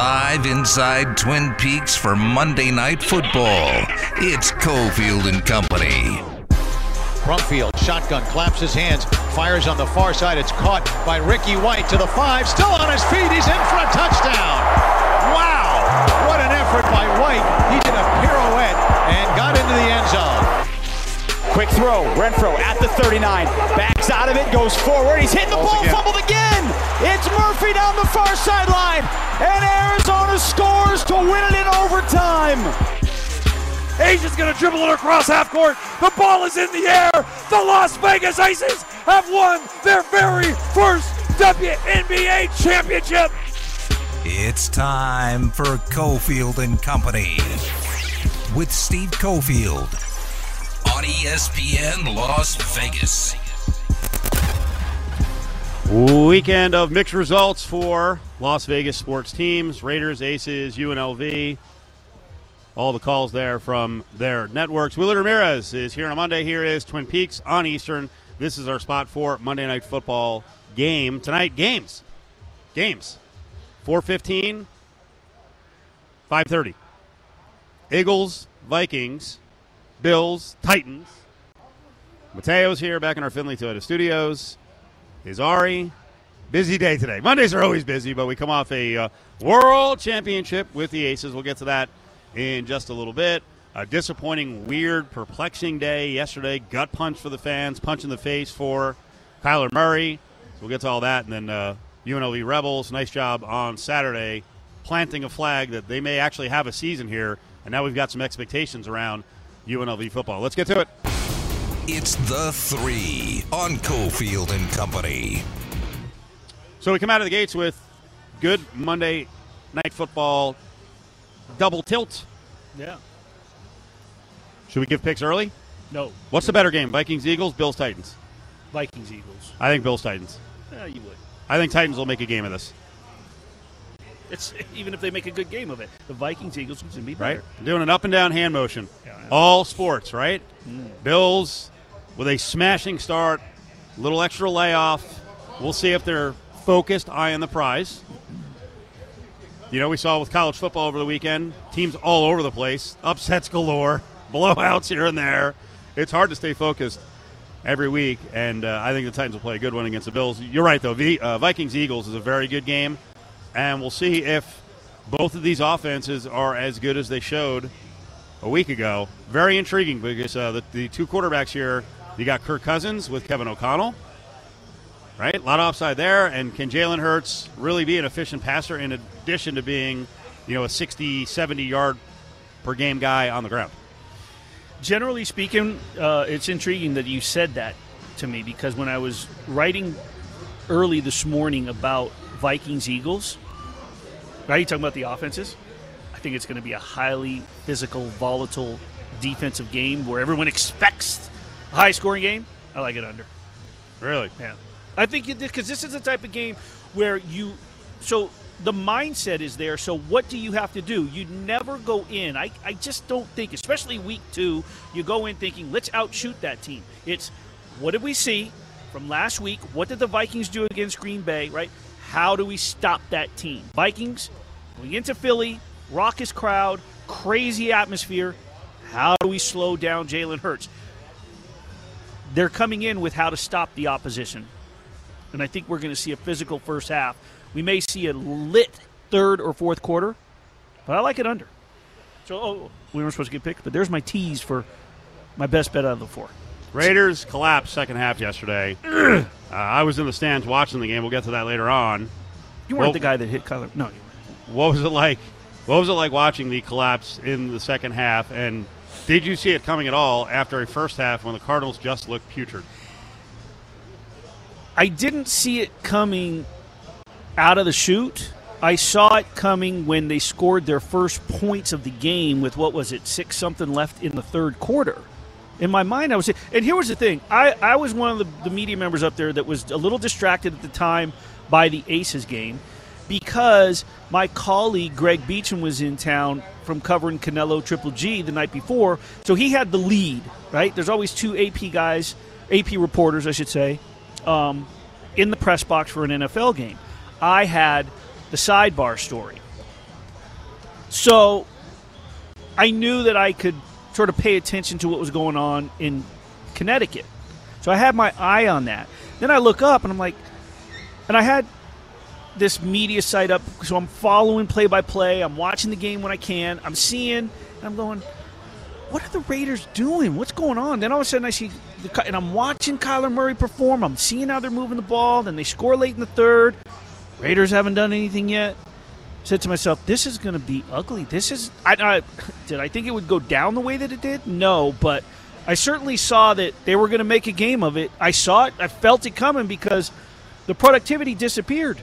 Live inside Twin Peaks for Monday Night Football. It's Cofield and Company. Brumfield, shotgun, claps his hands, fires on the far side. It's caught by Ricky White to the five. Still on his feet. He's in for a touchdown. Wow! What an effort by White. He did a pirouette and got into the end zone. Quick throw. Renfrow at the 39. Backs out of it, goes forward. He's hitting the ball, again. fumbled again. It's Murphy down the far sideline. And Arizona scores to win it in overtime. A'ja's going to dribble it across half court. The ball is in the air. The Las Vegas Aces have won their very first WNBA championship. It's time for Cofield and Company with Steve Cofield on ESPN Las Vegas. Weekend of mixed results for Las Vegas sports teams Raiders, Aces, UNLV. All the calls there from their networks. Willard Ramirez is here on Monday. Here is Twin Peaks on Eastern. This is our spot for Monday Night Football game. Tonight, games. Games. 415, 530. Eagles, Vikings, Bills, Titans. Mateo's here back in our Findlay Toyota studios is Ari. Busy day today. Mondays are always busy, but we come off a uh, world championship with the Aces. We'll get to that in just a little bit. A disappointing, weird, perplexing day yesterday. Gut punch for the fans, punch in the face for Kyler Murray. We'll get to all that, and then uh, UNLV Rebels. Nice job on Saturday, planting a flag that they may actually have a season here. And now we've got some expectations around UNLV football. Let's get to it. It's the three on Cofield and Company. So we come out of the gates with good Monday night football double tilt. Yeah. Should we give picks early? No. What's the better game? Vikings Eagles, Bills Titans. Vikings Eagles. I think Bills Titans. Yeah, you would. I think Titans will make a game of this. It's even if they make a good game of it. The Vikings Eagles to be Right? Doing an up and down hand motion. Yeah. All sports, right? Bills with a smashing start, little extra layoff. We'll see if they're focused, eye on the prize. You know, we saw with college football over the weekend, teams all over the place, upsets galore, blowouts here and there. It's hard to stay focused every week, and uh, I think the Titans will play a good one against the Bills. You're right, though. V, uh, Vikings Eagles is a very good game, and we'll see if both of these offenses are as good as they showed a week ago. Very intriguing because uh, the, the two quarterbacks here, you got Kirk Cousins with Kevin O'Connell, right? A lot of upside there. And can Jalen Hurts really be an efficient passer in addition to being, you know, a 60, 70 yard per game guy on the ground? Generally speaking, uh, it's intriguing that you said that to me because when I was writing early this morning about Vikings Eagles, right? You talking about the offenses? I think it's going to be a highly physical, volatile defensive game where everyone expects a high scoring game. I like it under. Really? Yeah, I think because this is the type of game where you so the mindset is there. So what do you have to do? You never go in. I, I just don't think, especially week two, you go in thinking let's outshoot that team. It's what did we see from last week? What did the Vikings do against Green Bay? Right? How do we stop that team? Vikings going into Philly, raucous crowd, crazy atmosphere. How do we slow down Jalen Hurts? They're coming in with how to stop the opposition. And I think we're going to see a physical first half. We may see a lit third or fourth quarter, but I like it under. So, oh, we weren't supposed to get picked, but there's my tease for my best bet out of the four. Raiders collapsed second half yesterday. uh, I was in the stands watching the game. We'll get to that later on. You weren't Well- the guy that hit Kyler. No, you weren't. What was it like? What was it like watching the collapse in the second half? And did you see it coming at all after a first half when the Cardinals just looked putrid? I didn't see it coming out of the chute. I saw it coming when they scored their first points of the game with what was it, six something left in the third quarter. In my mind, I was, and here was the thing: I, I was one of the, the media members up there that was a little distracted at the time by the Aces game because my colleague Greg Beacham was in town from covering Canelo Triple G the night before, so he had the lead. Right? There's always two AP guys, AP reporters, I should say, um, in the press box for an NFL game. I had the sidebar story. So I knew that I could sort of pay attention to what was going on in Connecticut. So I had my eye on that. Then I look up and I'm like, and I had this media site up, so I'm following play by play. I'm watching the game when I can. I'm seeing, and I'm going, what are the Raiders doing? What's going on? Then all of a sudden I see, the, and I'm watching Kyler Murray perform. I'm seeing how they're moving the ball. Then they score late in the third. Raiders haven't done anything yet. Said to myself, this is going to be ugly. This is. I, I did I think it would go down the way that it did? No, but I certainly saw that they were going to make a game of it. I saw it. I felt it coming because the productivity disappeared.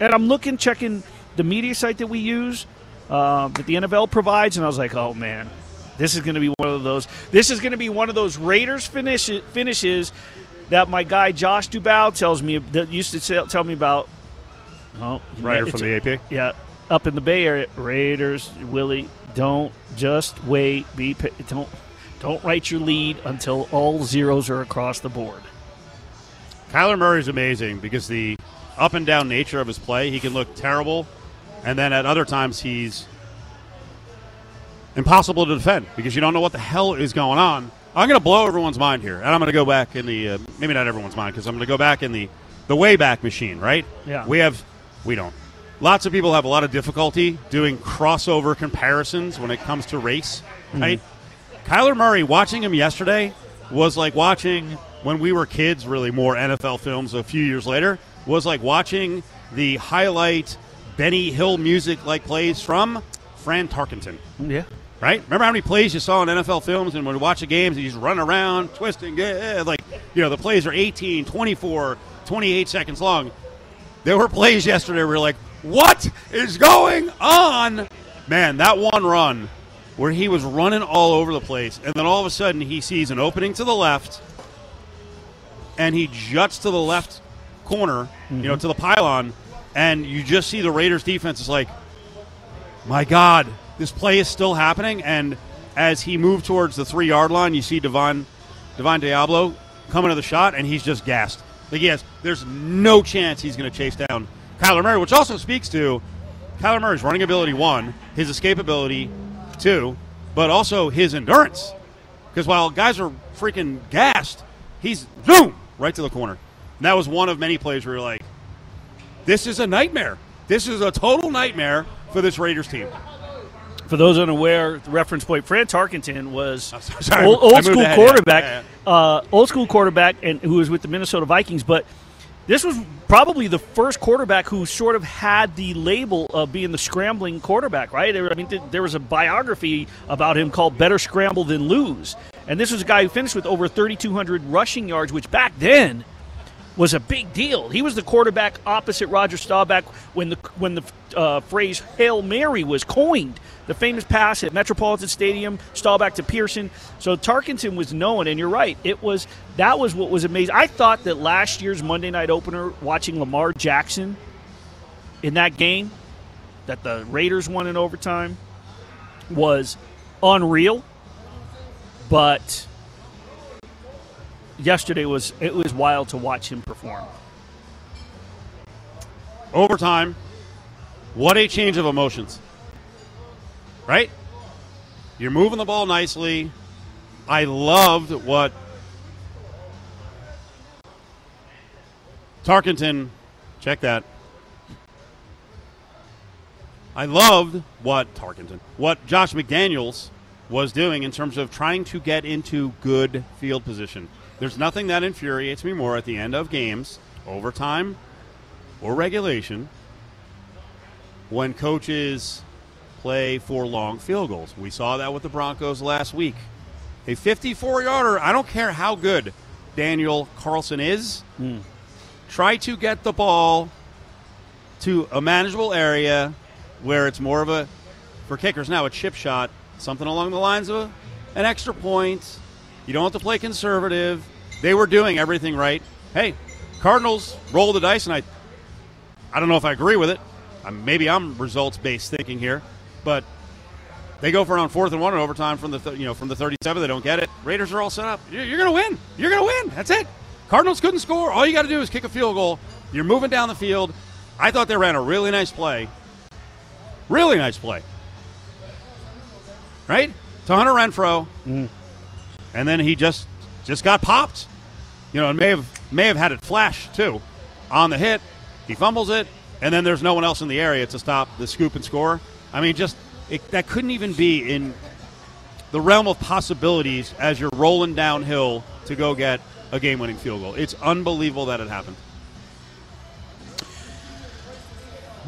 And I'm looking, checking the media site that we use, uh, that the NFL provides, and I was like, oh man, this is going to be one of those. This is going to be one of those Raiders finish, finishes that my guy Josh Dubow tells me that used to tell, tell me about. Oh, Writer from the AP. yeah, up in the Bay Area, Raiders, Willie, don't just wait. Be don't don't write your lead until all zeros are across the board. Kyler Murray is amazing because the up and down nature of his play, he can look terrible, and then at other times he's impossible to defend because you don't know what the hell is going on. I'm going to blow everyone's mind here, and I'm going to go back in the uh, maybe not everyone's mind because I'm going to go back in the the Wayback Machine. Right? Yeah. We have we don't. Lots of people have a lot of difficulty doing crossover comparisons when it comes to race. Mm-hmm. Right? Kyler Murray, watching him yesterday was like watching when we were kids, really more NFL films a few years later, was like watching the highlight Benny Hill music like plays from Fran Tarkenton. Mm, yeah. Right? Remember how many plays you saw in NFL films and when you watch the games, he's running around, twisting, yeah, like, you know, the plays are 18, 24, 28 seconds long. There were plays yesterday where you're like, what is going on? Man, that one run where he was running all over the place, and then all of a sudden he sees an opening to the left, and he juts to the left corner, you know, mm-hmm. to the pylon, and you just see the Raiders defense is like, my God, this play is still happening. And as he moved towards the three yard line, you see Divine, Divine Deablo coming to the shot, and he's just gassed. Like, yes, there's no chance he's going to chase down Kyler Murray, which also speaks to Kyler Murray's running ability, one, his escape ability, two, but also his endurance. Because while guys are freaking gassed, he's zoom right to the corner. And that was one of many plays where you're like, this is a nightmare. This is a total nightmare for this Raiders team. For those unaware, the reference point, Fran Tarkenton was sorry, old, old school ahead, yeah, quarterback, yeah, Uh, old school quarterback, and who was with the Minnesota Vikings. But this was probably the first quarterback who sort of had the label of being the scrambling quarterback, right? I mean, th- there was a biography about him called "Better Scramble Than Lose," and this was a guy who finished with over 3,200 rushing yards, which back then was a big deal. He was the quarterback opposite Roger Staubach when the when the uh, phrase "Hail Mary" was coined. The famous pass at Metropolitan Stadium, Staubach to Pearson. So Tarkenton was known, and you're right. It was that was what was amazing. I thought that last year's Monday night opener, watching Lamar Jackson in that game, that the Raiders won in overtime, was unreal. But yesterday was it was wild to watch him perform. Overtime, what a change of emotions. Right? You're moving the ball nicely. I loved what Tarkenton, check that. I loved what Tarkenton, what Josh McDaniels was doing in terms of trying to get into good field position. There's nothing that infuriates me more at the end of games, overtime or regulation, when coaches play for long field goals. We saw that with the Broncos last week. A 54 yarder, I don't care how good Daniel Carlson is, hmm. try to get the ball to a manageable area where it's more of a, for kickers now, a chip shot, something along the lines of a, an extra point. You don't have to play conservative. They were doing everything right. Hey, Cardinals roll the dice, and I, I don't know if I agree with it. Um, maybe I'm results based thinking here, but they go for on fourth and one in overtime from the th- you know from the 37. They don't get it. Raiders are all set up. You're, you're going to win. You're going to win. That's it. Cardinals couldn't score. All you got to do is kick a field goal. You're moving down the field. I thought they ran a really nice play. Really nice play. right? To Hunter Renfrow, and then he just just got popped. You know, and may have may have had it flash too on the hit. He fumbles it, and then there's no one else in the area to stop the scoop and score. I mean, just it, that couldn't even be in the realm of possibilities as you're rolling downhill to go get a game-winning field goal. It's unbelievable that it happened.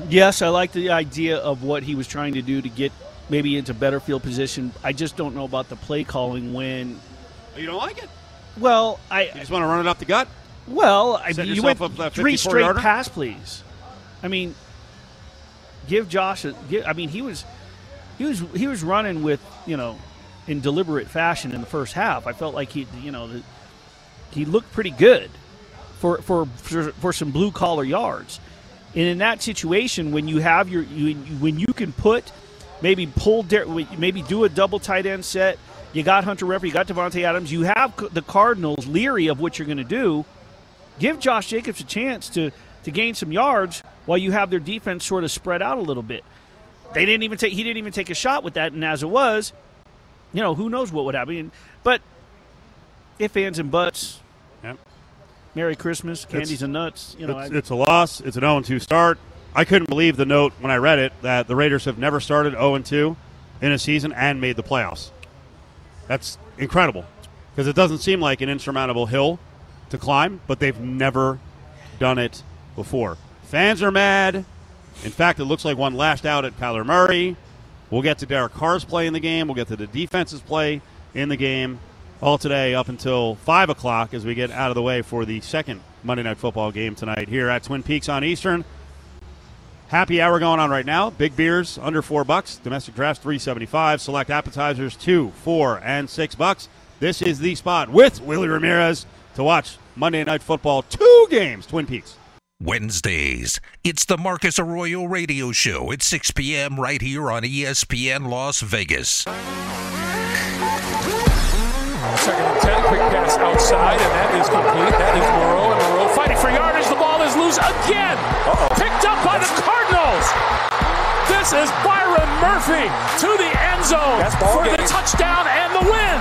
Yes, I like the idea of what he was trying to do to get maybe into better field position. I just don't know about the play calling when. You don't like it? Well, I You just want to run it up the gut? well, I you went up three straight yarder? pass plays. I mean, give Josh. A, give, I mean, he was he was he was running with you know in deliberate fashion in the first half. I felt like he you know the, he looked pretty good for for for, for some blue collar yards. And in that situation, when you have your you, when you can put maybe pull maybe do a double tight end set. You got Hunter Renfrow, you got Davante Adams. You have the Cardinals leery of what you're going to do. Give Josh Jacobs a chance to to gain some yards while you have their defense sort of spread out a little bit. They didn't even take he didn't even take a shot with that, and as it was, you know who knows what would happen. But if ands and buts, Yep. Merry Christmas, candies It's- and nuts. You know, it's, I- it's a loss. It's an 0 2 start. I couldn't believe the note when I read it that the Raiders have never started 0 2 in a season and made the playoffs. That's incredible because it doesn't seem like an insurmountable hill to climb, but they've never done it before. Fans are mad. In fact, it looks like one lashed out at Kyler Murray. We'll get to Derek Carr's play in the game. We'll get to the defense's play in the game. All today up until 5 o'clock as we get out of the way for the second Monday Night Football game tonight here at Twin Peaks on Eastern. Happy hour going on right now. Big beers under four bucks. Domestic drafts three seventy five. Select appetizers two, four, and six bucks. This is the spot with Willie Ramirez to watch Monday Night Football. Two games, Twin Peaks. Wednesdays, it's the Marcus Arroyo Radio Show at 6 p.m. right here on ESPN Las Vegas. Second and 10, quick pass outside, and that is complete. That is Moreau, and Moreau fighting for yardage. The ball is loose again. Picked up by the Cardinals. This is Byron Murphy to the end zone for the touchdown and the win.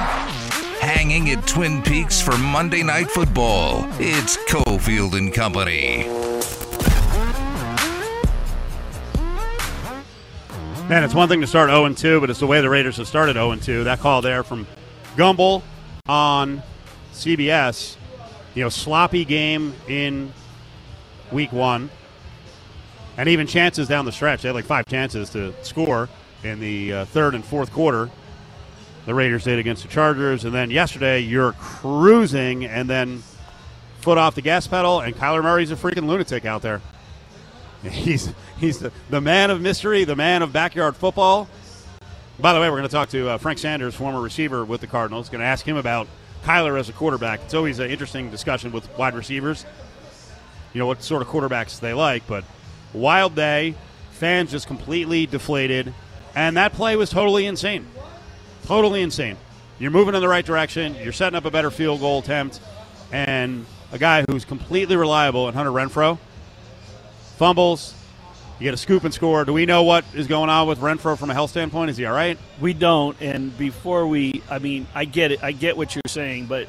Hanging at Twin Peaks for Monday Night Football, it's Cofield and Company. Man, it's one thing to start 0 2, but it's the way the Raiders have started 0 2. That call there from Gumbel on CBS. You know, sloppy game in week one. And even chances down the stretch. They had like five chances to score in the uh, third and fourth quarter. The Raiders did against the Chargers. And then yesterday, you're cruising and then foot off the gas pedal, and Kyler Murray's a freaking lunatic out there. He's he's the, the man of mystery, the man of backyard football. By the way, we're going to talk to uh, Frank Sanders, former receiver with the Cardinals. Going to ask him about Kyler as a quarterback. It's always an interesting discussion with wide receivers. You know what sort of quarterbacks they like, but wild day, fans just completely deflated, and that play was totally insane. Totally insane. You're moving in the right direction. You're setting up a better field goal attempt, and a guy who's completely reliable in Hunter Renfrow fumbles. You get a scoop and score. Do we know what is going on with Renfrow from a health standpoint? Is he all right? We don't. And before we, I mean, I get it. I get what you're saying, but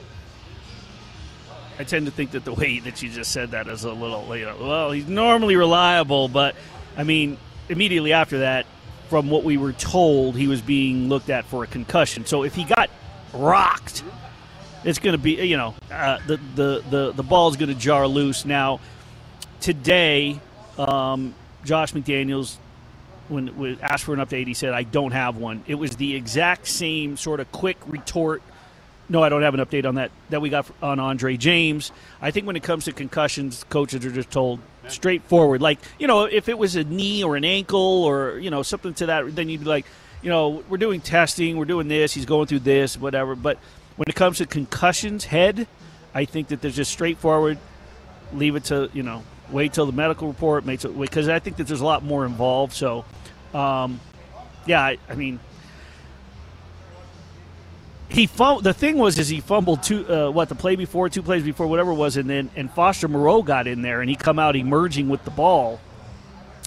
I tend to think that the way that you just said that is a little, you know, well, he's normally reliable, but I mean, immediately after that, from what we were told, he was being looked at for a concussion. So if he got rocked, it's going to be, you know, uh, the the the the ball's going to jar loose. Now, today, um, Josh McDaniels when, when asked for an update, he said, "I don't have one." It was the exact same sort of quick retort. No, I don't have an update on that that we got on Andre James. I think when it comes to concussions, coaches are just told straightforward. Like you know, if it was a knee or an ankle or you know something to that, then you'd be like, you know, we're doing testing, we're doing this, he's going through this, whatever. But when it comes to concussions, head, I think that there's just straightforward. Leave it to you know, wait till the medical report makes it because I think that there's a lot more involved. So, um, yeah, I, I mean, he fum- the thing was is he fumbled two uh, what the play before two plays before whatever it was and then and Foster Moreau got in there and he come out emerging with the ball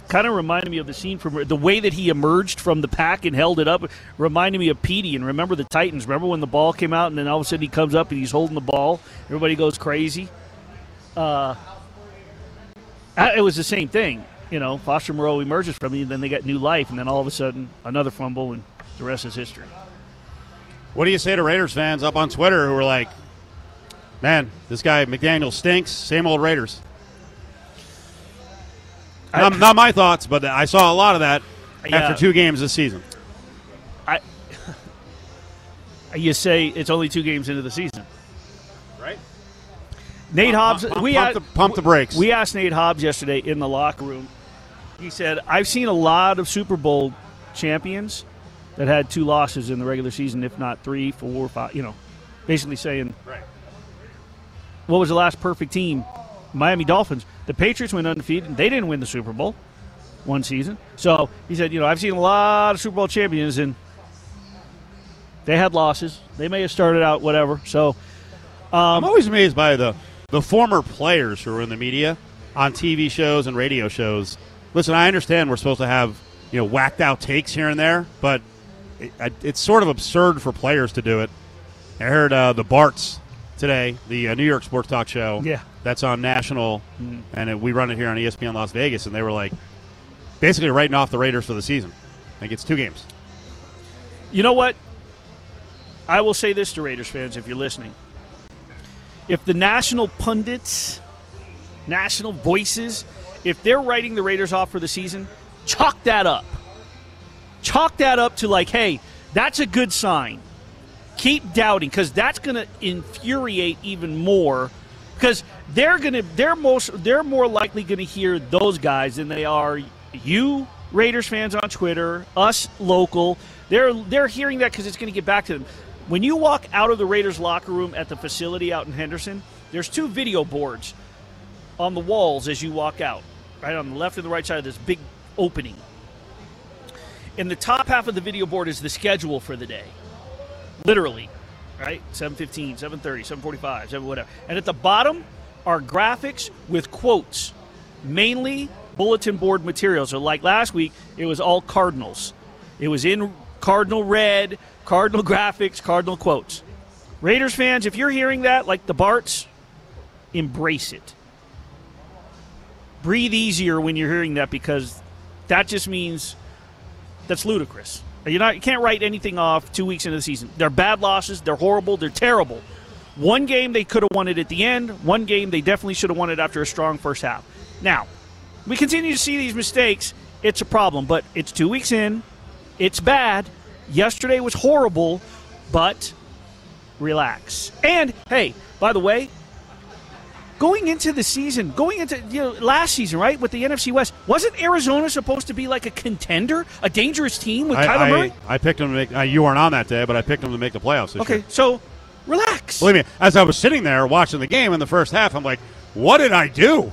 kind of reminded me of the scene from the way that he emerged from the pack and held it up. Reminded me of Petey and remember the Titans. Remember when the ball came out and then all of a sudden he comes up and he's holding the ball. Everybody goes crazy. Uh, it was the same thing. You know, Foster Moreau emerges from it, and then they got new life, and then all of a sudden another fumble, and the rest is history. What do you say to Raiders fans up on Twitter who are like, man, this guy McDaniel stinks, same old Raiders? I- not, not my thoughts, but I saw a lot of that Yeah. after two games this season. I, you say it's only two games into the season. Nate Hobbs, Pump, we pump had- the, pump the brakes. We asked Nate Hobbs yesterday in the locker room. He said, "I've seen a lot of Super Bowl champions that had two losses in the regular season, if not three, four, five. You know, basically saying, Right. what was the last perfect team? Miami Dolphins. The Patriots went undefeated. They didn't win the Super Bowl one season. So he said, you know, I've seen a lot of Super Bowl champions, and they had losses. They may have started out whatever. So um, I'm always amazed by the the former players who are in the media on TV shows and radio shows. Listen, I understand we're supposed to have you know whacked out takes here and there, but it, it's sort of absurd for players to do it. I heard uh, the Barts today, the uh, New York Sports Talk Show. Yeah. that's on national, and it, we run it here on ESPN Las Vegas, and they were like basically writing off the Raiders for the season. I think it's two games. You know what? I will say this to Raiders fans if you're listening. If the national pundits, national voices, if they're writing the Raiders off for the season, chalk that up. Chalk that up to like, hey, that's a good sign. Keep doubting because that's going to infuriate even more because they're going to they're most they're more likely going to hear those guys than they are you Raiders fans on Twitter, us local. They're they're hearing that because it's going to get back to them. When you walk out of the Raiders locker room at the facility out in Henderson, there's two video boards on the walls as you walk out, right on the left and the right side of this big opening. In the top half of the video board is the schedule for the day, literally, right? 7:15, 7:30, 7:45, 7 whatever. And at the bottom are graphics with quotes, mainly bulletin board material. So like last week, it was all Cardinals. It was in Cardinal red, Cardinal graphics, Cardinal quotes. Raiders fans, if you're hearing that, like the Barts, embrace it. Breathe easier when you're hearing that because that just means that's ludicrous. You're not, you can't write anything off two weeks into the season. They're bad losses. They're horrible. They're terrible. One game they could have won it at the end. One game they definitely should have won it after a strong first half. Now, we continue to see these mistakes. It's a problem, but it's two weeks in. It's bad. Yesterday was horrible, but relax. And hey, by the way, going into the season, going into you know last season, right with the NFC West, wasn't Arizona supposed to be like a contender, a dangerous team with I, Kyler I, Murray? I picked them to make. Uh, you weren't on that day, but I picked them to make the playoffs. Okay, year. so relax. Believe me, as I was sitting there watching the game in the first half, I'm like, "What did I do?"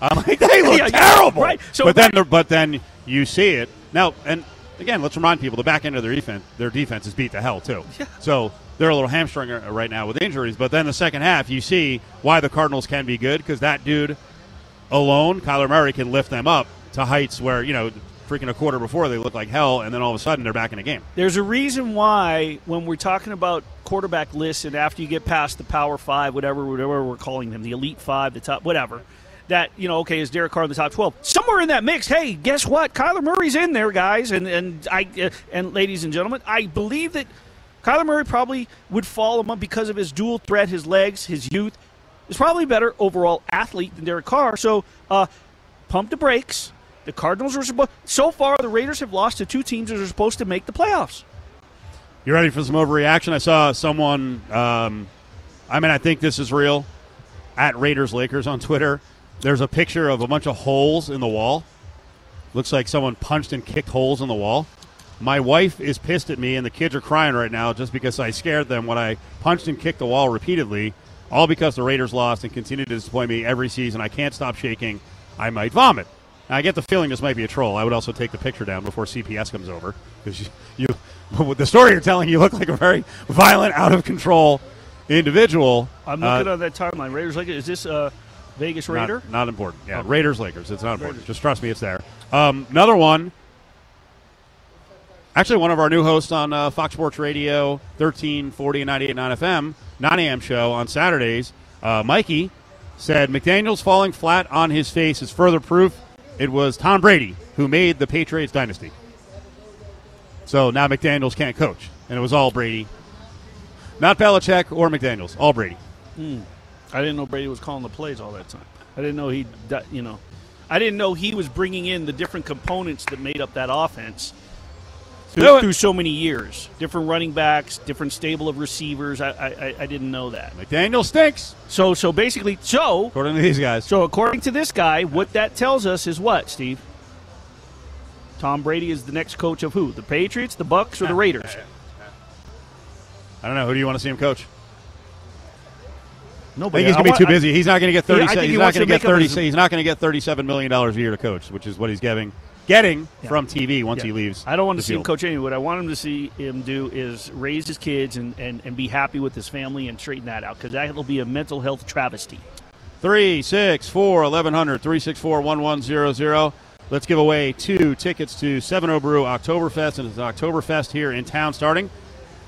I'm like, "They look Yeah, yeah, terrible." right. So but then, right- but then you see it now, and again, let's remind people: the back end of their defense, their defense is beat to hell too. Yeah. So they're a little hamstrung right now with injuries. But then the second half, you see why the Cardinals can be good because that dude alone, Kyler Murray, can lift them up to heights where you know, freaking a quarter before they look like hell, and then all of a sudden they're back in the game. There's a reason why when we're talking about quarterback lists and after you get past the Power Five, whatever whatever we're calling them, the Elite Five, the top, whatever. That you know, okay, is Derek Carr in the top twelve? Somewhere in that mix. Hey, guess what? Kyler Murray's in there, guys, and and I uh, and ladies and gentlemen, I believe that Kyler Murray probably would fall among because of his dual threat, his legs, his youth. Is probably a better overall athlete than Derek Carr. So, uh, pump the brakes. The Cardinals are supposed. So far, the Raiders have lost to two teams that are supposed to make the playoffs. You ready for some overreaction? I saw someone. Um, I mean, I think this is real. At Raiders Lakers on Twitter, there's a picture of a bunch of holes in the wall. Looks like someone punched and kicked holes in the wall. My wife is pissed at me, and the kids are crying right now just because I scared them when I punched and kicked the wall repeatedly, all because the Raiders lost and continue to disappoint me every season. I can't stop shaking. I might vomit. Now, I get the feeling this might be a troll. I would also take the picture down before CPS comes over because you, you, with the story you're telling, you look like a very violent, out of control individual. I'm Uh, looking on that timeline. Raiders like is this uh Vegas Raider. Not, important. Yeah, Oh. Raiders, Lakers. It's not important. Just trust me, it's there. Um, another one. Actually, one of our new hosts on uh, Fox Sports Radio, 1340 and 98.9 FM, 9 a.m. show on Saturdays, uh, Mikey, said McDaniels falling flat on his face is further proof it was Tom Brady who made the Patriots dynasty. So now McDaniels can't coach, and it was all Brady. Not Belichick or McDaniels, all Brady. I didn't know Brady was calling the plays all that time. I didn't know he, you know, I didn't know he was bringing in the different components that made up that offense through, through so many years. Different running backs, different stable of receivers. I, I, I- I didn't know that. McDaniel stinks, So, so basically, so, according to these guys. so according to this guy, what that tells us is what, Steve? Tom Brady is the next coach of who? The Patriots, the Bucks, or the Raiders? I don't know. Who do you want to see him coach? I think he's going to be too busy. He's not going to get Yeah, I thirty. he he's not going to to get thirty. his- He's not going to get thirty-seven million dollars a year to coach, which is what he's getting getting Yeah. from TV once Yeah. he leaves. I don't want to the see him coach anyway. What I want him to see him do is raise his kids and, and, and be happy with his family and straighten that out because that'll be a mental health travesty. Three six four eleven hundred three six four one one zero zero. Let's give away two tickets to Seven O Brew Oktoberfest, and it's Oktoberfest here in town starting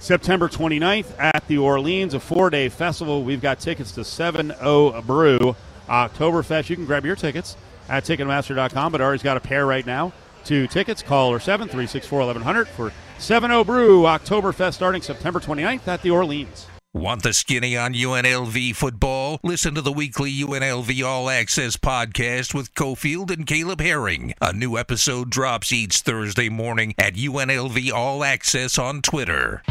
September 29th at the Orleans, a four-day festival. We've got tickets to Seven O Brew Oktoberfest. You can grab your tickets at Ticketmaster.com, but Ari's got a pair right now. Two tickets. Call or seven three six four eleven hundred for Seven O Brew Oktoberfest starting September 29th at the Orleans. Want the skinny on UNLV football? Listen to the weekly UNLV All Access podcast with Cofield and Caleb Herring. A new episode drops each Thursday morning at UNLV All Access on Twitter.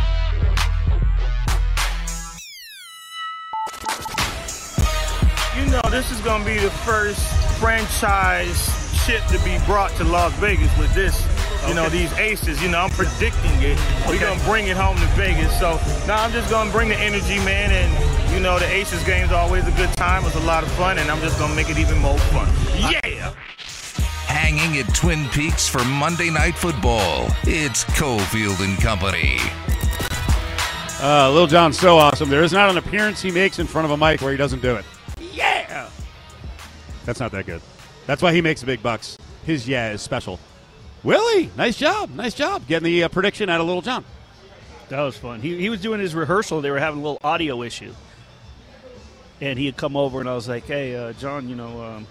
You know, this is going to be the first franchise shit to be brought to Las Vegas with this. You know, these aces, you know, I'm predicting it. We're going to bring it home to Vegas. So now I'm just going to bring the energy, man. And, you know, the aces game's always a good time. It's a lot of fun. And I'm just going to make it even more fun. Yeah! Hanging at Twin Peaks for Monday Night Football. It's Cofield and Company. Uh, Lil Jon's so awesome. There is not an appearance he makes in front of a mic where he doesn't do it. Yeah! That's not that good. That's why he makes the big bucks. His yeah is special. Willie, nice job. Nice job getting the uh, prediction out of Lil Jon. That was fun. He, he was doing his rehearsal. They were having a little audio issue. And he had come over, and I was like, hey, uh, John, you know, um,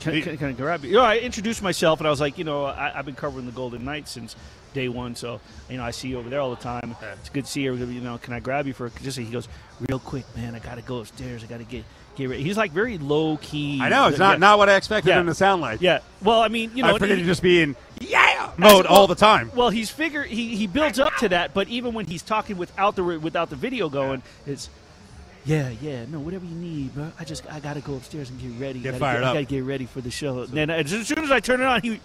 can, can, can I grab you? You know, I introduced myself, and I was like, you know, I, I've been covering the Golden Knights since day one, so, you know, I see you over there all the time. It's good to see you. You know, can I grab you for just He goes, real quick, man, I got to go upstairs. I got to get, get ready. He's like very low key. I know it's not Yeah. not what I expected Yeah. him to sound like. Yeah. Well, I mean, you know, I figured he- he'd just be in yeah mode well- all the time. Well, he's figure he, he builds up to that, but even when he's talking without the without the video going, it's yeah, yeah, no, whatever you need, bro. I just I gotta go upstairs and get ready. Get gotta fired get, up. I gotta get ready for the show. And then as soon as I turn it on, he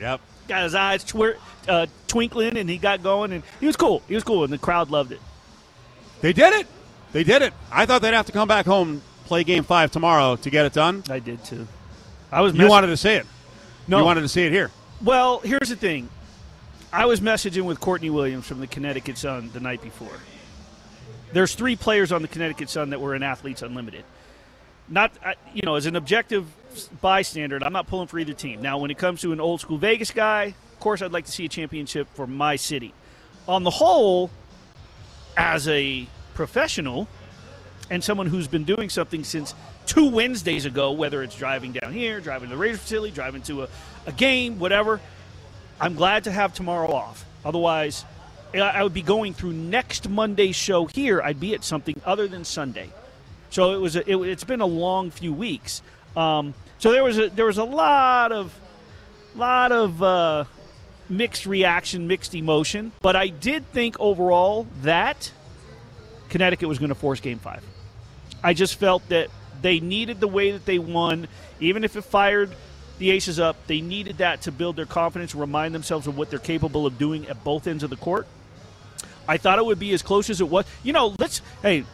Yep. got his eyes twir- uh, twinkling, and he got going, and he was cool. He was cool, and the crowd loved it. They did it. They did it. I thought they'd have to come back home, play game five tomorrow to get it done. I did too. I was You wanted to see it. no. You wanted to see it here. Well, here's the thing. I was messaging with Courtney Williams from the Connecticut Sun the night before. There's three players on the Connecticut Sun that were in Athletes Unlimited. Not, uh, you know, as an objective bystander, I'm not pulling for either team. Now, when it comes to an old school Vegas guy, of course, I'd like to see a championship for my city. On the whole, as a professional and someone who's been doing something since two Wednesdays ago, whether it's driving down here, driving to the Raiders facility, driving to a, a game, whatever, I'm glad to have tomorrow off. Otherwise, I- would be going through next Monday's show here. I'd be at something other than Sunday. So it was. A, it, it's been a long few weeks. Um, so there was a there was a lot of lot of uh, mixed reaction, mixed emotion. But I did think overall that Connecticut was going to force Game Five. I just felt that they needed the way that they won, even if it fired the Aces up. They needed that to build their confidence, remind themselves of what they're capable of doing at both ends of the court. I thought it would be as close as it was. You know, let's hey,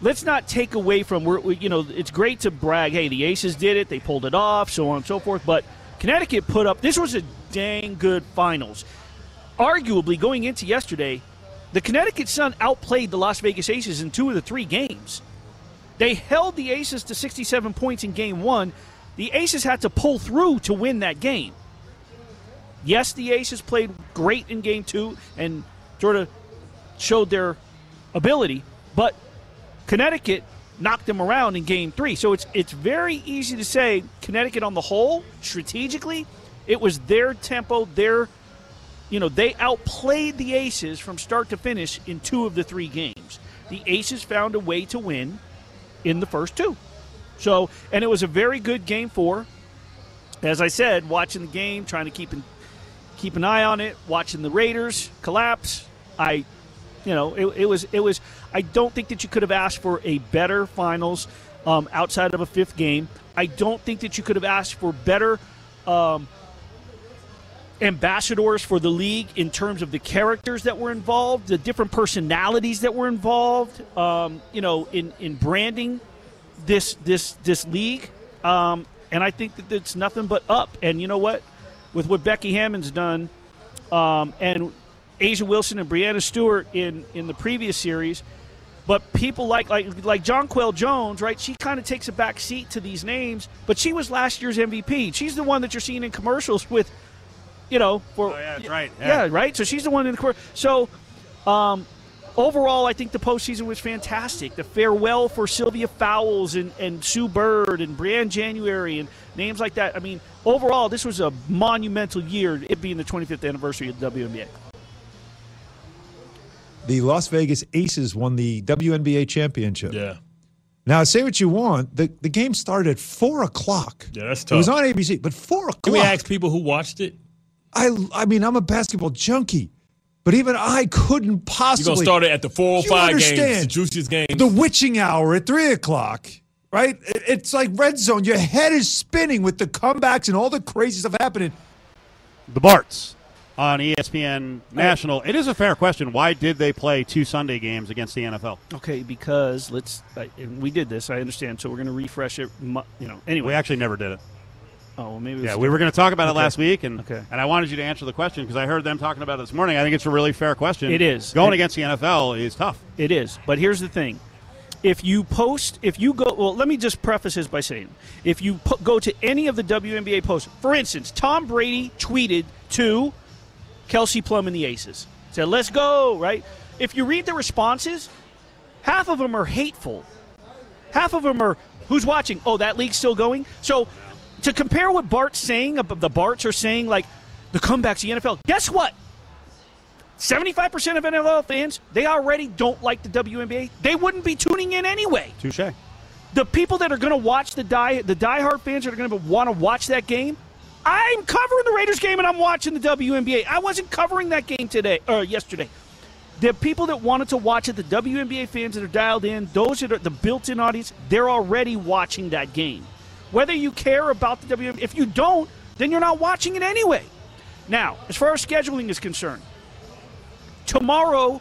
let's not take away from we're, you know it's great to brag. Hey, the Aces did it. They pulled it off, so on and so forth. But Connecticut put up. This was a dang good finals. Arguably, going into yesterday, the Connecticut Sun outplayed the Las Vegas Aces in two of the three games. They held the Aces to 67 points in game one. The Aces had to pull through to win that game. Yes, the Aces played great in game two and sort of showed their ability, but Connecticut knocked them around in game three. So it's it's very easy to say Connecticut on the whole, strategically, it was their tempo, their you know, they outplayed the Aces from start to finish in two of the three games. The Aces found a way to win in the first two. So, and it was a very good game four. As I said, watching the game, trying to keep an, keep an eye on it, watching the Raiders collapse. I, you know, it, it was it was. I don't think that you could have asked for a better finals um, outside of a fifth game. I don't think that you could have asked for better um, ambassadors for the league in terms of the characters that were involved, the different personalities that were involved. Um, you know, in in branding this this this league, um, and I think that it's nothing but up. And you know what, with what Becky Hammon's done, um, and A'ja Wilson and Breanna Stewart in in the previous series. But people like like like Jonquel Jones, right? She kind of takes a back seat to these names, but she was last year's MVP. She's the one that you're seeing in commercials with you know, for Oh, yeah, that's right. Yeah. Yeah. right. So she's the one in the court. So, um, overall, I think the postseason was fantastic. The farewell for Sylvia Fowles and, and Sue Bird and Briann January and names like that. I mean, overall, this was a monumental year. It being the 25th anniversary of the WNBA. The Las Vegas Aces won the WNBA championship. Yeah. Now, say what you want. The, the game started at 4 o'clock. Yeah, that's tough. It was on ABC, but 4 o'clock. Can we ask people who watched it? I, I mean, I'm a basketball junkie, but even I couldn't possibly. You're possibly. gonna start it at the four oh or five games, understand. the juiciest games. the witching hour at 3 o'clock, right? It's like red zone. Your head is spinning with the comebacks and all the crazy stuff happening. The Barts on ESPN National. It is a fair question. Why did they play two Sunday games against the NFL? Okay, because let's. And we did this. I understand. So we're going to refresh it. You know. Anyway. We actually never did it. Oh, well, maybe. Yeah, we were going to talk about it Okay. last week, and Okay. and I wanted you to answer the question because I heard them talking about it this morning. I think it's a really fair question. It is. Going against the NFL is tough. It is. But here's the thing. If you post, if you go, well, let me just preface this by saying, if you go to any of the WNBA posts, for instance, Tom Brady tweeted to Kelsey Plum and the Aces, said, let's go, right? If you read the responses, half of them are hateful. Half of them are, who's watching? Oh, that league's still going? So to compare what Bart's saying, the Barts are saying, like, the comebacks, the NFL, guess what? 75% of NFL fans, they already don't like the WNBA. They wouldn't be tuning in anyway. Touche. The people that are going to watch the die the diehard fans that are going to want to watch that game, I'm covering the Raiders game and I'm watching the WNBA. I wasn't covering that game today or yesterday. The people that wanted to watch it, the WNBA fans that are dialed in, those that are the built-in audience, they're already watching that game. Whether you care about the WNBA, if you don't, then you're not watching it anyway. Now, as far as scheduling is concerned, tomorrow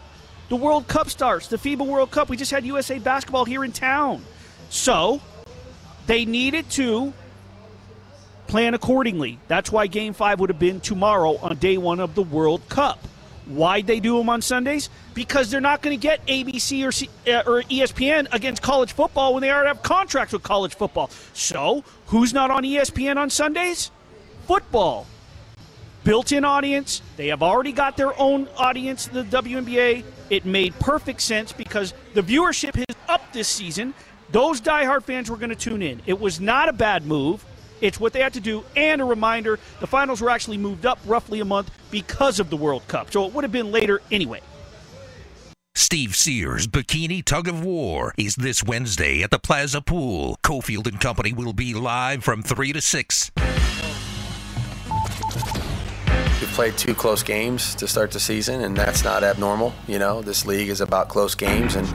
the World Cup starts, the FIBA World Cup. We just had USA basketball here in town. So, they needed to plan accordingly. That's why game 5 would have been tomorrow on day 1 of the World Cup. Why'd they do them on Sundays? Because they're not going to get ABC or, C, uh, or ESPN against college football when they already have contracts with college football. So, who's not on ESPN on Sundays? Football built-in audience. They have already got their own audience, the WNBA. It made perfect sense because the viewership is up this season. Those diehard fans were going to tune in. It was not a bad move. It's what they had to do. And a reminder, the finals were actually moved up roughly a month because of the World Cup. So it would have been later anyway. Steve Sears Bikini Tug of War is this Wednesday at the Plaza Pool. Cofield and Company will be live from 3 to 6. We've played two close games to start the season, and that's not abnormal. You know, this league is about close games, and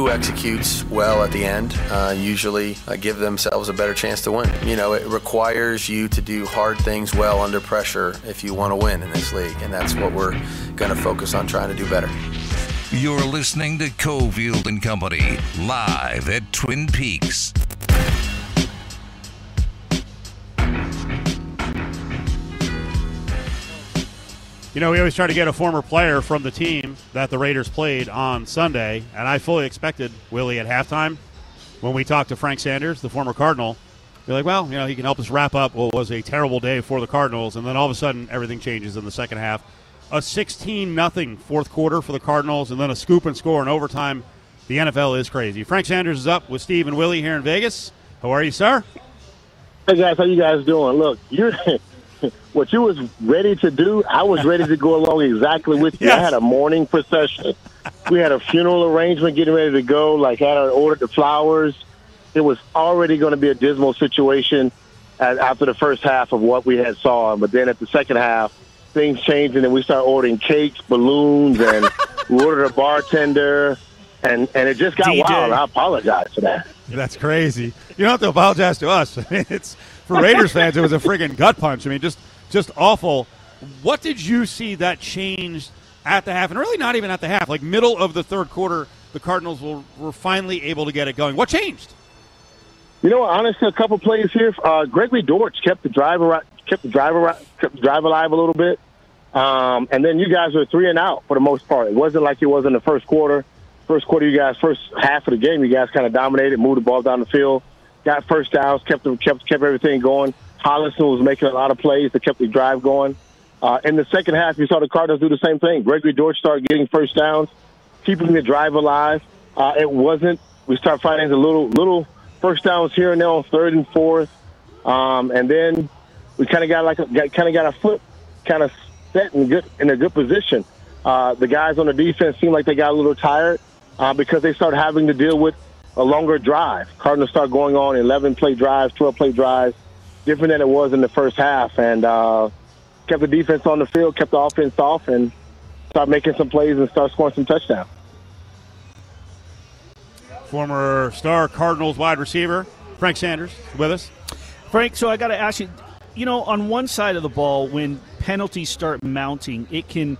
who executes well at the end uh, usually uh, give themselves a better chance to win. You know, it requires you to do hard things well under pressure if you want to win in this league, and that's what we're going to focus on trying to do better. You're listening to Cofield and Company live at Twin Peaks. You know, we always try to get a former player from the team that the Raiders played on Sunday, and I fully expected Willie at halftime when we talked to Frank Sanders, the former Cardinal, they're like, well, you know, he can help us wrap up what was a terrible day for the Cardinals, and then all of a sudden everything changes in the second half. A 16 nothing fourth quarter for the Cardinals, and then a scoop and score in overtime. The NFL is crazy. Frank Sanders is up with Steve and Willie here in Vegas. How are you, sir? Hey guys, how you guys doing? Look, you're what you was ready to do. I was ready to go along exactly with you. I had a morning procession. We had a funeral arrangement getting ready to go. Like had ordered the flowers. It was already going to be a dismal situation after the first half of what we had saw. But then at the second half, things changed, and then we started ordering cakes, balloons, and we ordered a bartender, and and it just got DJ. wild. I apologize for that. That's crazy. You don't have to apologize to us. It's for Raiders fans. It was a friggin' gut punch. I mean, just just awful. What did you see that changed at the half, and really not even at the half, like middle of the third quarter? The Cardinals were, were finally able to get it going. What changed? You know, honestly, a couple plays here. Uh, Gregory Dortch kept the drive kept the drive kept the drive alive a little bit, um, and then you guys were three and out for the most part. It wasn't like it was in the first quarter. First quarter, you guys first half of the game, you guys kind of dominated, moved the ball down the field, got first downs, kept them, kept kept everything going. Holliston was making a lot of plays that kept the drive going. Uh, in the second half, you saw the Cardinals do the same thing. Gregory Dortch started getting first downs, keeping the drive alive. Uh, it wasn't. We start finding the little little first downs here and there on third and fourth, um, and then we kind of got like a, kind of got our foot kind of set in good in a good position. Uh, the guys on the defense seemed like they got a little tired uh, because they started having to deal with a longer drive. Cardinals start going on 11 play drives, 12 play drives, different than it was in the first half, and uh, kept the defense on the field, kept the offense off, and start making some plays and start scoring some touchdowns. Former star Cardinals wide receiver Frank Sanders with us. Frank, so I got to ask you, you know, on one side of the ball, when penalties start mounting, it can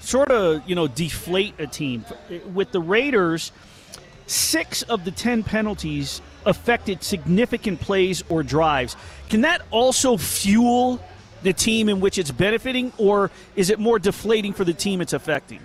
sort of, you know, deflate a team. With the Raiders, six of the 10 penalties affected significant plays or drives. Can that also fuel the team in which it's benefiting, or is it more deflating for the team it's affecting?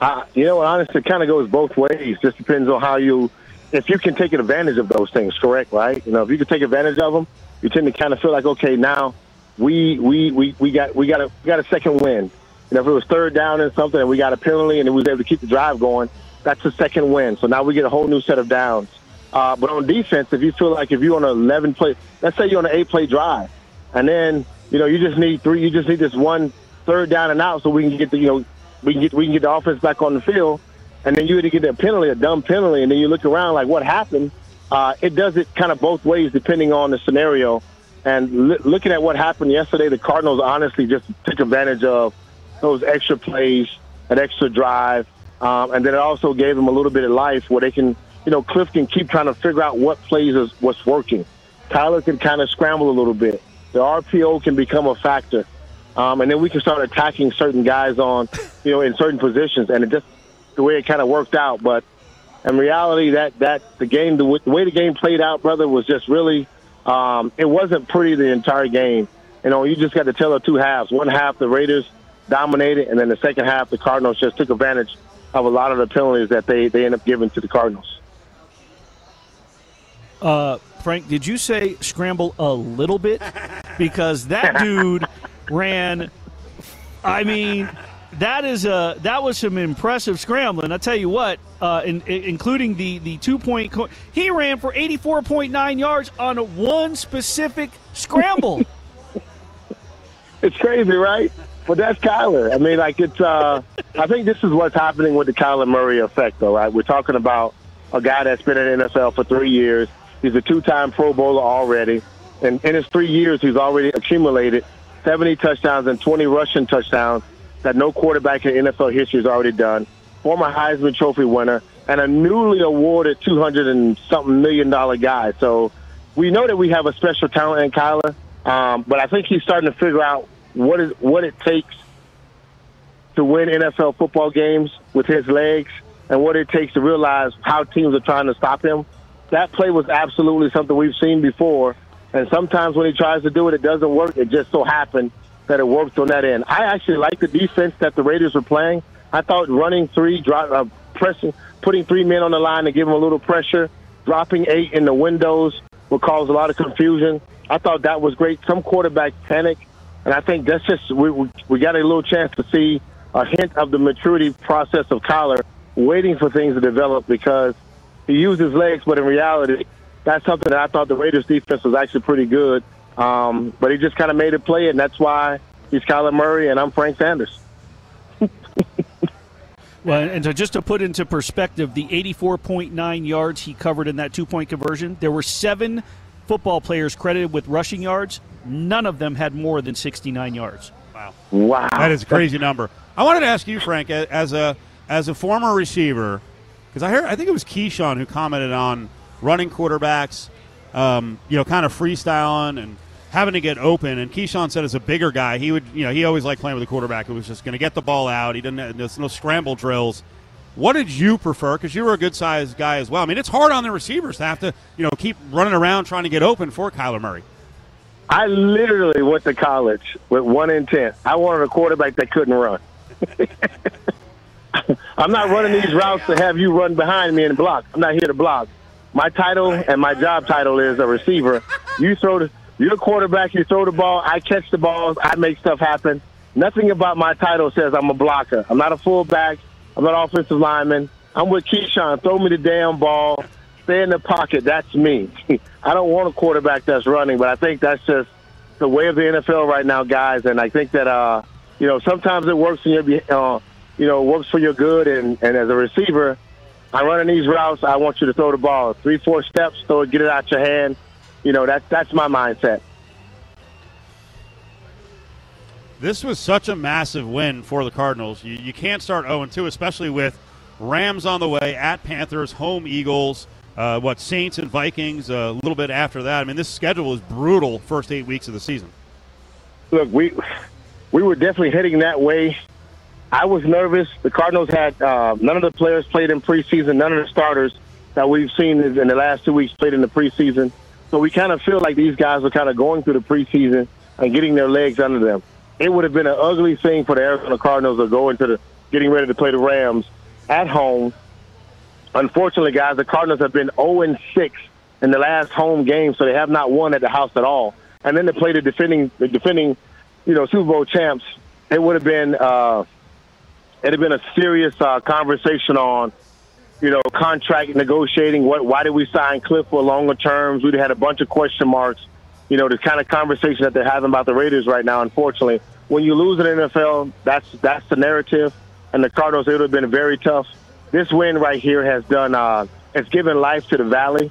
Uh, you know, honestly, it kind of goes both ways. Just depends on how you, if you can take advantage of those things, correct? Right? You know, if you can take advantage of them, you tend to kind of feel like, okay, now we we we, we got we got a we got a second win. Know, if it was third down and something, and we got a penalty, and we was able to keep the drive going, that's a second win. So now we get a whole new set of downs. Uh, but on defense, if you feel like if you're on an 11 play, let's say you're on an eight play drive, and then you know you just need three, you just need this one third down and out, so we can get the you know we can get we can get the offense back on the field, and then you either get a penalty, a dumb penalty, and then you look around like what happened. Uh, it does it kind of both ways depending on the scenario. And l- looking at what happened yesterday, the Cardinals honestly just took advantage of those extra plays, that extra drive, um, and then it also gave them a little bit of life where they can, you know, Kliff can keep trying to figure out what plays is what's working. Kyler can kind of scramble a little bit. The RPO can become a factor, um, and then we can start attacking certain guys on, you know, in certain positions, and it just the way it kind of worked out. But in reality, that that the game, the, the way the game played out, brother, was just really. Um, it wasn't pretty the entire game. You know, you just got to tell the two halves. One half the Raiders dominated, and then the second half the Cardinals just took advantage of a lot of the penalties that they they end up giving to the Cardinals. Uh, Frank, did you say scramble a little bit? Because that dude ran. I mean, that is a that was some impressive scrambling. I tell you what, uh, in, in- including the the two point, co- he ran for eighty four point nine yards on one specific scramble. It's crazy, right? But that's Kyler. I mean, like it's. Uh, I think this is what's happening with the Kyler Murray effect, though, right? We're talking about a guy that's been in the NFL for three years. He's a two-time Pro Bowler already, and in his three years, he's already accumulated 70 touchdowns and 20 rushing touchdowns that no quarterback in NFL history has already done. Former Heisman Trophy winner and a newly awarded 200 and something million dollar guy. So we know that we have a special talent in Kyler, um, but I think he's starting to figure out what is what it takes to win NFL football games with his legs and what it takes to realize how teams are trying to stop him. That play was absolutely something we've seen before. And sometimes when he tries to do it, it doesn't work. It just so happened that it worked on that end. I actually like the defense that the Raiders were playing. I thought running three, dri uh, pressing, putting three men on the line to give them a little pressure dropping eight in the windows would cause a lot of confusion. I thought that was great. Some quarterbacks panic, and I think that's just we we, we got a little chance to see a hint of the maturity process of Kyler, waiting for things to develop because he used his legs, but in reality, that's something that I thought the Raiders defense was actually pretty good. Um, but he just kind of made it play, and that's why he's Kyler Murray, and I'm Frank Sanders. Well, and so just to put into perspective, the 84.9 yards he covered in that two point conversion, there were seven football players credited with rushing yards. None of them had more than 69 yards. Wow. Wow. That is a crazy number. I wanted to ask you, Frank, as a as a former receiver, because I heard I think it was Keyshawn who commented on running quarterbacks, um, you know, kind of freestyling and having to get open. And Keyshawn said, as a bigger guy, he would, you know, he always liked playing with a quarterback who was just going to get the ball out. He didn't. There's no scramble drills. What did you prefer? Because you were a good sized guy as well. I mean, it's hard on the receivers to have to, you know, keep running around trying to get open for Kyler Murray. I literally went to college with one intent. I wanted a quarterback that couldn't run. I'm not running these routes to have you run behind me and block. I'm not here to block. My title and my job title is a receiver. You throw the, you're a quarterback. You throw the ball. I catch the balls. I make stuff happen. Nothing about my title says I'm a blocker. I'm not a fullback. I'm not an offensive lineman. I'm with Keyshawn. Throw me the damn ball. Stay in the pocket. That's me. I don't want a quarterback that's running, but I think that's just the way of the NFL right now, guys. And I think that uh, you know sometimes it works in your uh, you know works for your good. And, and as a receiver, I'm running these routes. I want you to throw the ball three, four steps, throw it, get it out your hand. You know that that's my mindset. This was such a massive win for the Cardinals. You, you can't start 0 2, especially with Rams on the way, at Panthers, home Eagles, uh, what, Saints and Vikings uh, a little bit after that. I mean, this schedule is brutal first eight weeks of the season. Look, we we were definitely heading that way. I was nervous. The Cardinals had uh, none of the players played in preseason. None of the starters that we've seen in the last two weeks played in the preseason. So we kind of feel like these guys are kind of going through the preseason and getting their legs under them. It would have been an ugly thing for the Arizona Cardinals to go into the getting ready to play the Rams at home. Unfortunately, guys, the Cardinals have been 0 6 in the last home game, so they have not won at the house at all. And then to play the defending, the defending, you know, Super Bowl champs, it would have been, uh, it had been a serious uh, conversation on, you know, contract negotiating. What, why did we sign Kliff for longer terms? We'd had a bunch of question marks. You know, the kind of conversation that they're having about the Raiders right now. Unfortunately, when you lose in the NFL, that's that's the narrative. And the Cardinals, it would have been very tough. This win right here has done. Uh, it's given life to the Valley.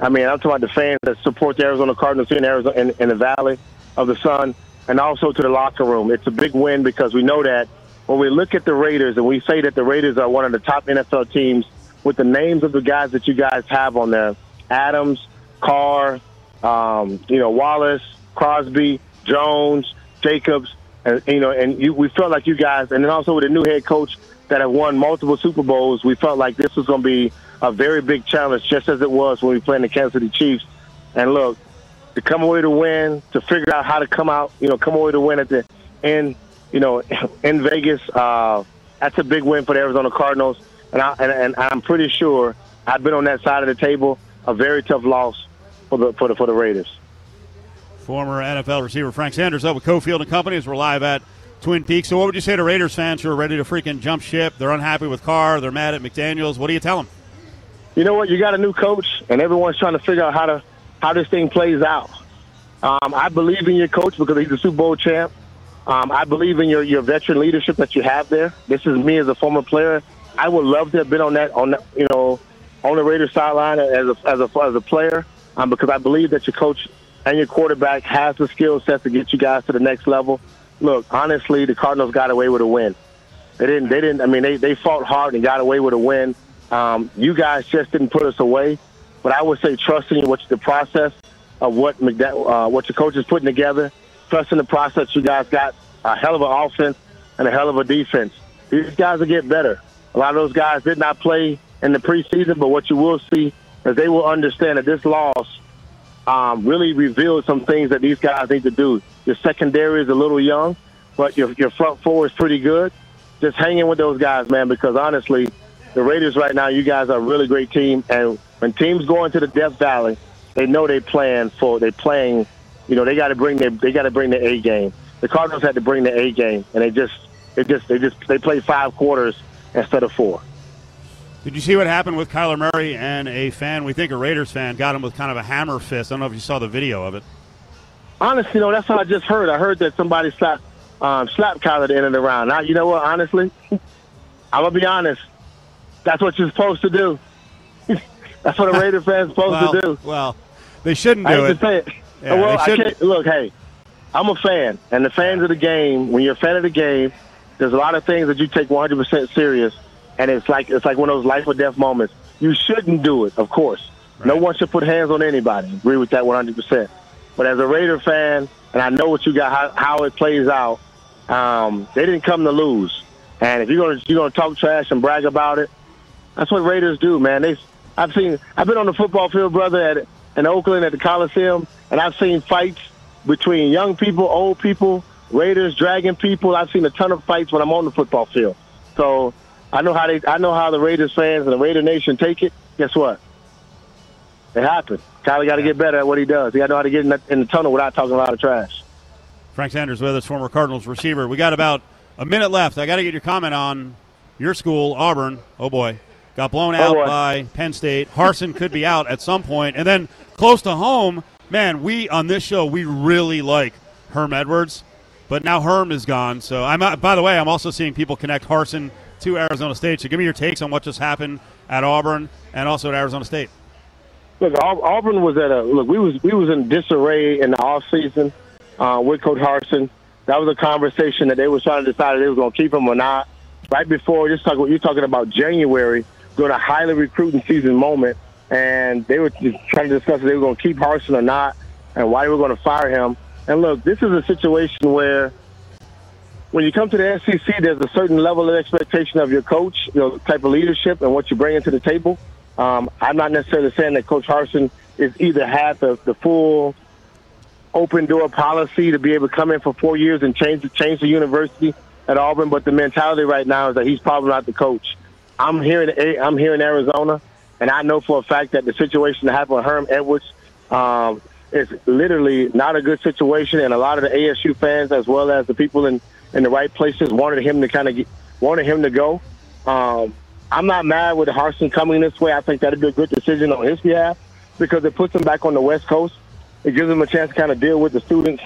I mean, I'm talking about the fans that support the Arizona Cardinals here in Arizona, in, in the Valley of the Sun, and also to the locker room. It's a big win because we know that when we look at the Raiders and we say that the Raiders are one of the top NFL teams with the names of the guys that you guys have on there, Adams, Carr, um, you know, Waller, Crosby, Jones, Jacobs, and you know, and you, we felt like you guys, and then also with a new head coach that have won multiple Super Bowls, we felt like this was going to be a very big challenge, just as it was when we played the Kansas City Chiefs. And look, to come away to win, to figure out how to come out, you know, come away to win at the end, you know, in Vegas, uh, that's a big win for the Arizona Cardinals. And, I, and, and I'm pretty sure I've been on that side of the table. A very tough loss for the for the for the Raiders. Former NFL receiver Frank Sanders up with Cofield and Company as we're live at Twin Peaks. So, what would you say to Raiders fans who are ready to freaking jump ship? They're unhappy with Carr. They're mad at McDaniels. What do you tell them? You know what? You got a new coach, and everyone's trying to figure out how to how this thing plays out. Um, I believe in your coach because he's a Super Bowl champ. Um, I believe in your, your veteran leadership that you have there. This is me as a former player. I would love to have been on that on that, you know on the Raiders sideline as a as a as a player um, because I believe that your coach and your quarterback has the skill set to get you guys to the next level. Look, honestly, the Cardinals got away with a win. They didn't. They didn't. I mean, they they fought hard and got away with a win. Um, you guys just didn't put us away. But I would say trusting in what the process of what uh, what your coach is putting together. Trusting the process. You guys got a hell of an offense and a hell of a defense. These guys will get better. A lot of those guys did not play in the preseason, but what you will see is they will understand that this loss um, really revealed some things that these guys need to do. Your secondary is a little young, but your your front four is pretty good. Just hang in with those guys, man, because honestly, the Raiders right now, you guys are a really great team, and When teams go into the Death Valley, they know they plan for they playing. You know, they got to bring their they got to bring their A game. The Cardinals had to bring the A game, and they just they just they just they played five quarters instead of four. Did you see what happened with Kyler Murray and a fan? We think a Raiders fan got him with kind of a hammer fist. I don't know if you saw the video of it. Honestly, know, that's what I just heard. I heard that somebody slapped um, slapped Kyler at the end of the round. Now, you know what? Honestly, I'm gonna be honest. That's what you're supposed to do. that's what a Raider fan's supposed well, to do. Well, they shouldn't I do hate it. to say it. Yeah, well, I can't, look, hey, I'm a fan, and the fans of the game. When you're a fan of the game, there's a lot of things that you take 100% serious, and it's like it's like one of those life or death moments. You shouldn't do it, of course. No one should put hands on anybody. Agree with that 100%. But as a Raider fan, and I know what you got, how, how it plays out. Um, they didn't come to lose, and if you're gonna you're gonna talk trash and brag about it, that's what Raiders do, man. They, I've seen, I've been on the football field, brother, at in Oakland at the Coliseum, and I've seen fights between young people, old people, Raiders dragging people. I've seen a ton of fights when I'm on the football field. So I know how they, I know how the Raiders fans and the Raider Nation take it. Guess what? It happened. Kyler got to get better at what he does. He got to know how to get in the, in the tunnel without talking a lot of trash. Frank Sanders with us, former Cardinals receiver. We got about a minute left. I got to get your comment on your school, Auburn. Oh boy, got blown oh, out boy. by Penn State. Harsin could be out at some point, and then close to home, man. We on this show we really like Herm Edwards, but now Herm is gone. So I'm. By the way, I'm also seeing people connect Harsin to Arizona State. So give me your takes on what just happened at Auburn and also at Arizona State. Look, Auburn was at a look. We was we was in disarray in the off season uh, with Coach Harsin. That was a conversation that they was trying to decide if they was going to keep him or not. Right before just talking, you're talking about January during a highly recruiting season moment, and they were just trying to discuss if they were going to keep Harsin or not, and why they were going to fire him. And look, this is a situation where when you come to the SEC, there's a certain level of expectation of your coach, you know, type of leadership and what you bring into the table. Um, I'm not necessarily saying that Coach Harsin is either had the, the full open door policy to be able to come in for four years and change the change the university at Auburn, but the mentality right now is that he's probably not the coach. I'm here in I'm here in Arizona, and I know for a fact that the situation that happened with Herm Edwards um, is literally not a good situation, and a lot of the ASU fans, as well as the people in, in the right places, wanted him to kind of wanted him to go. Um, I'm not mad with Harsin coming this way. I think that'd be a good decision on his behalf because it puts him back on the West Coast. It gives him a chance to kind of deal with the students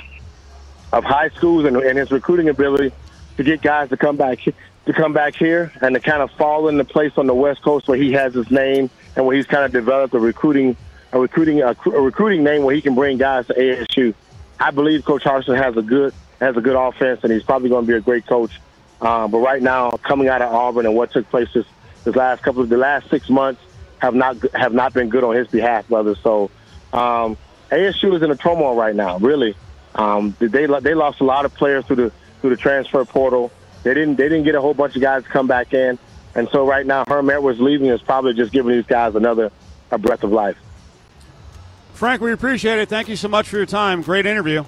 of high schools and, and his recruiting ability to get guys to come back to come back here and to kind of fall into place on the West Coast where he has his name and where he's kind of developed a recruiting a recruiting a, a recruiting name where he can bring guys to ASU. I believe Coach Harsin has a good has a good offense and he's probably going to be a great coach. Um, but right now, coming out of Auburn and what took place this, this last couple of the last six months have not have not been good on his behalf, brother. So um, ASU is in a turmoil right now. Really, um, they they lost a lot of players through the through the transfer portal. They didn't they didn't get a whole bunch of guys to come back in, and so right now Herm Edwards leaving is probably just giving these guys another a breath of life. Frank, we appreciate it. Thank you so much for your time. Great interview.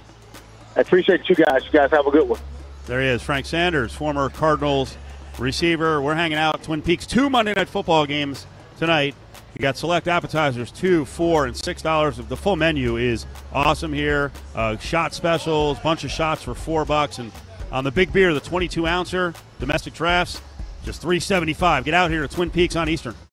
I appreciate you guys. You guys have a good one. There he is, Frank Sanders, former Cardinals receiver. We're hanging out Twin Peaks. Two Monday night football games tonight. You got select appetizers, two, four, and six dollars. The full menu is awesome here. Uh, shot specials, bunch of shots for four bucks, and on the big beer, the 22 ouncer domestic drafts, just three seventy five. Get out here at Twin Peaks on Eastern.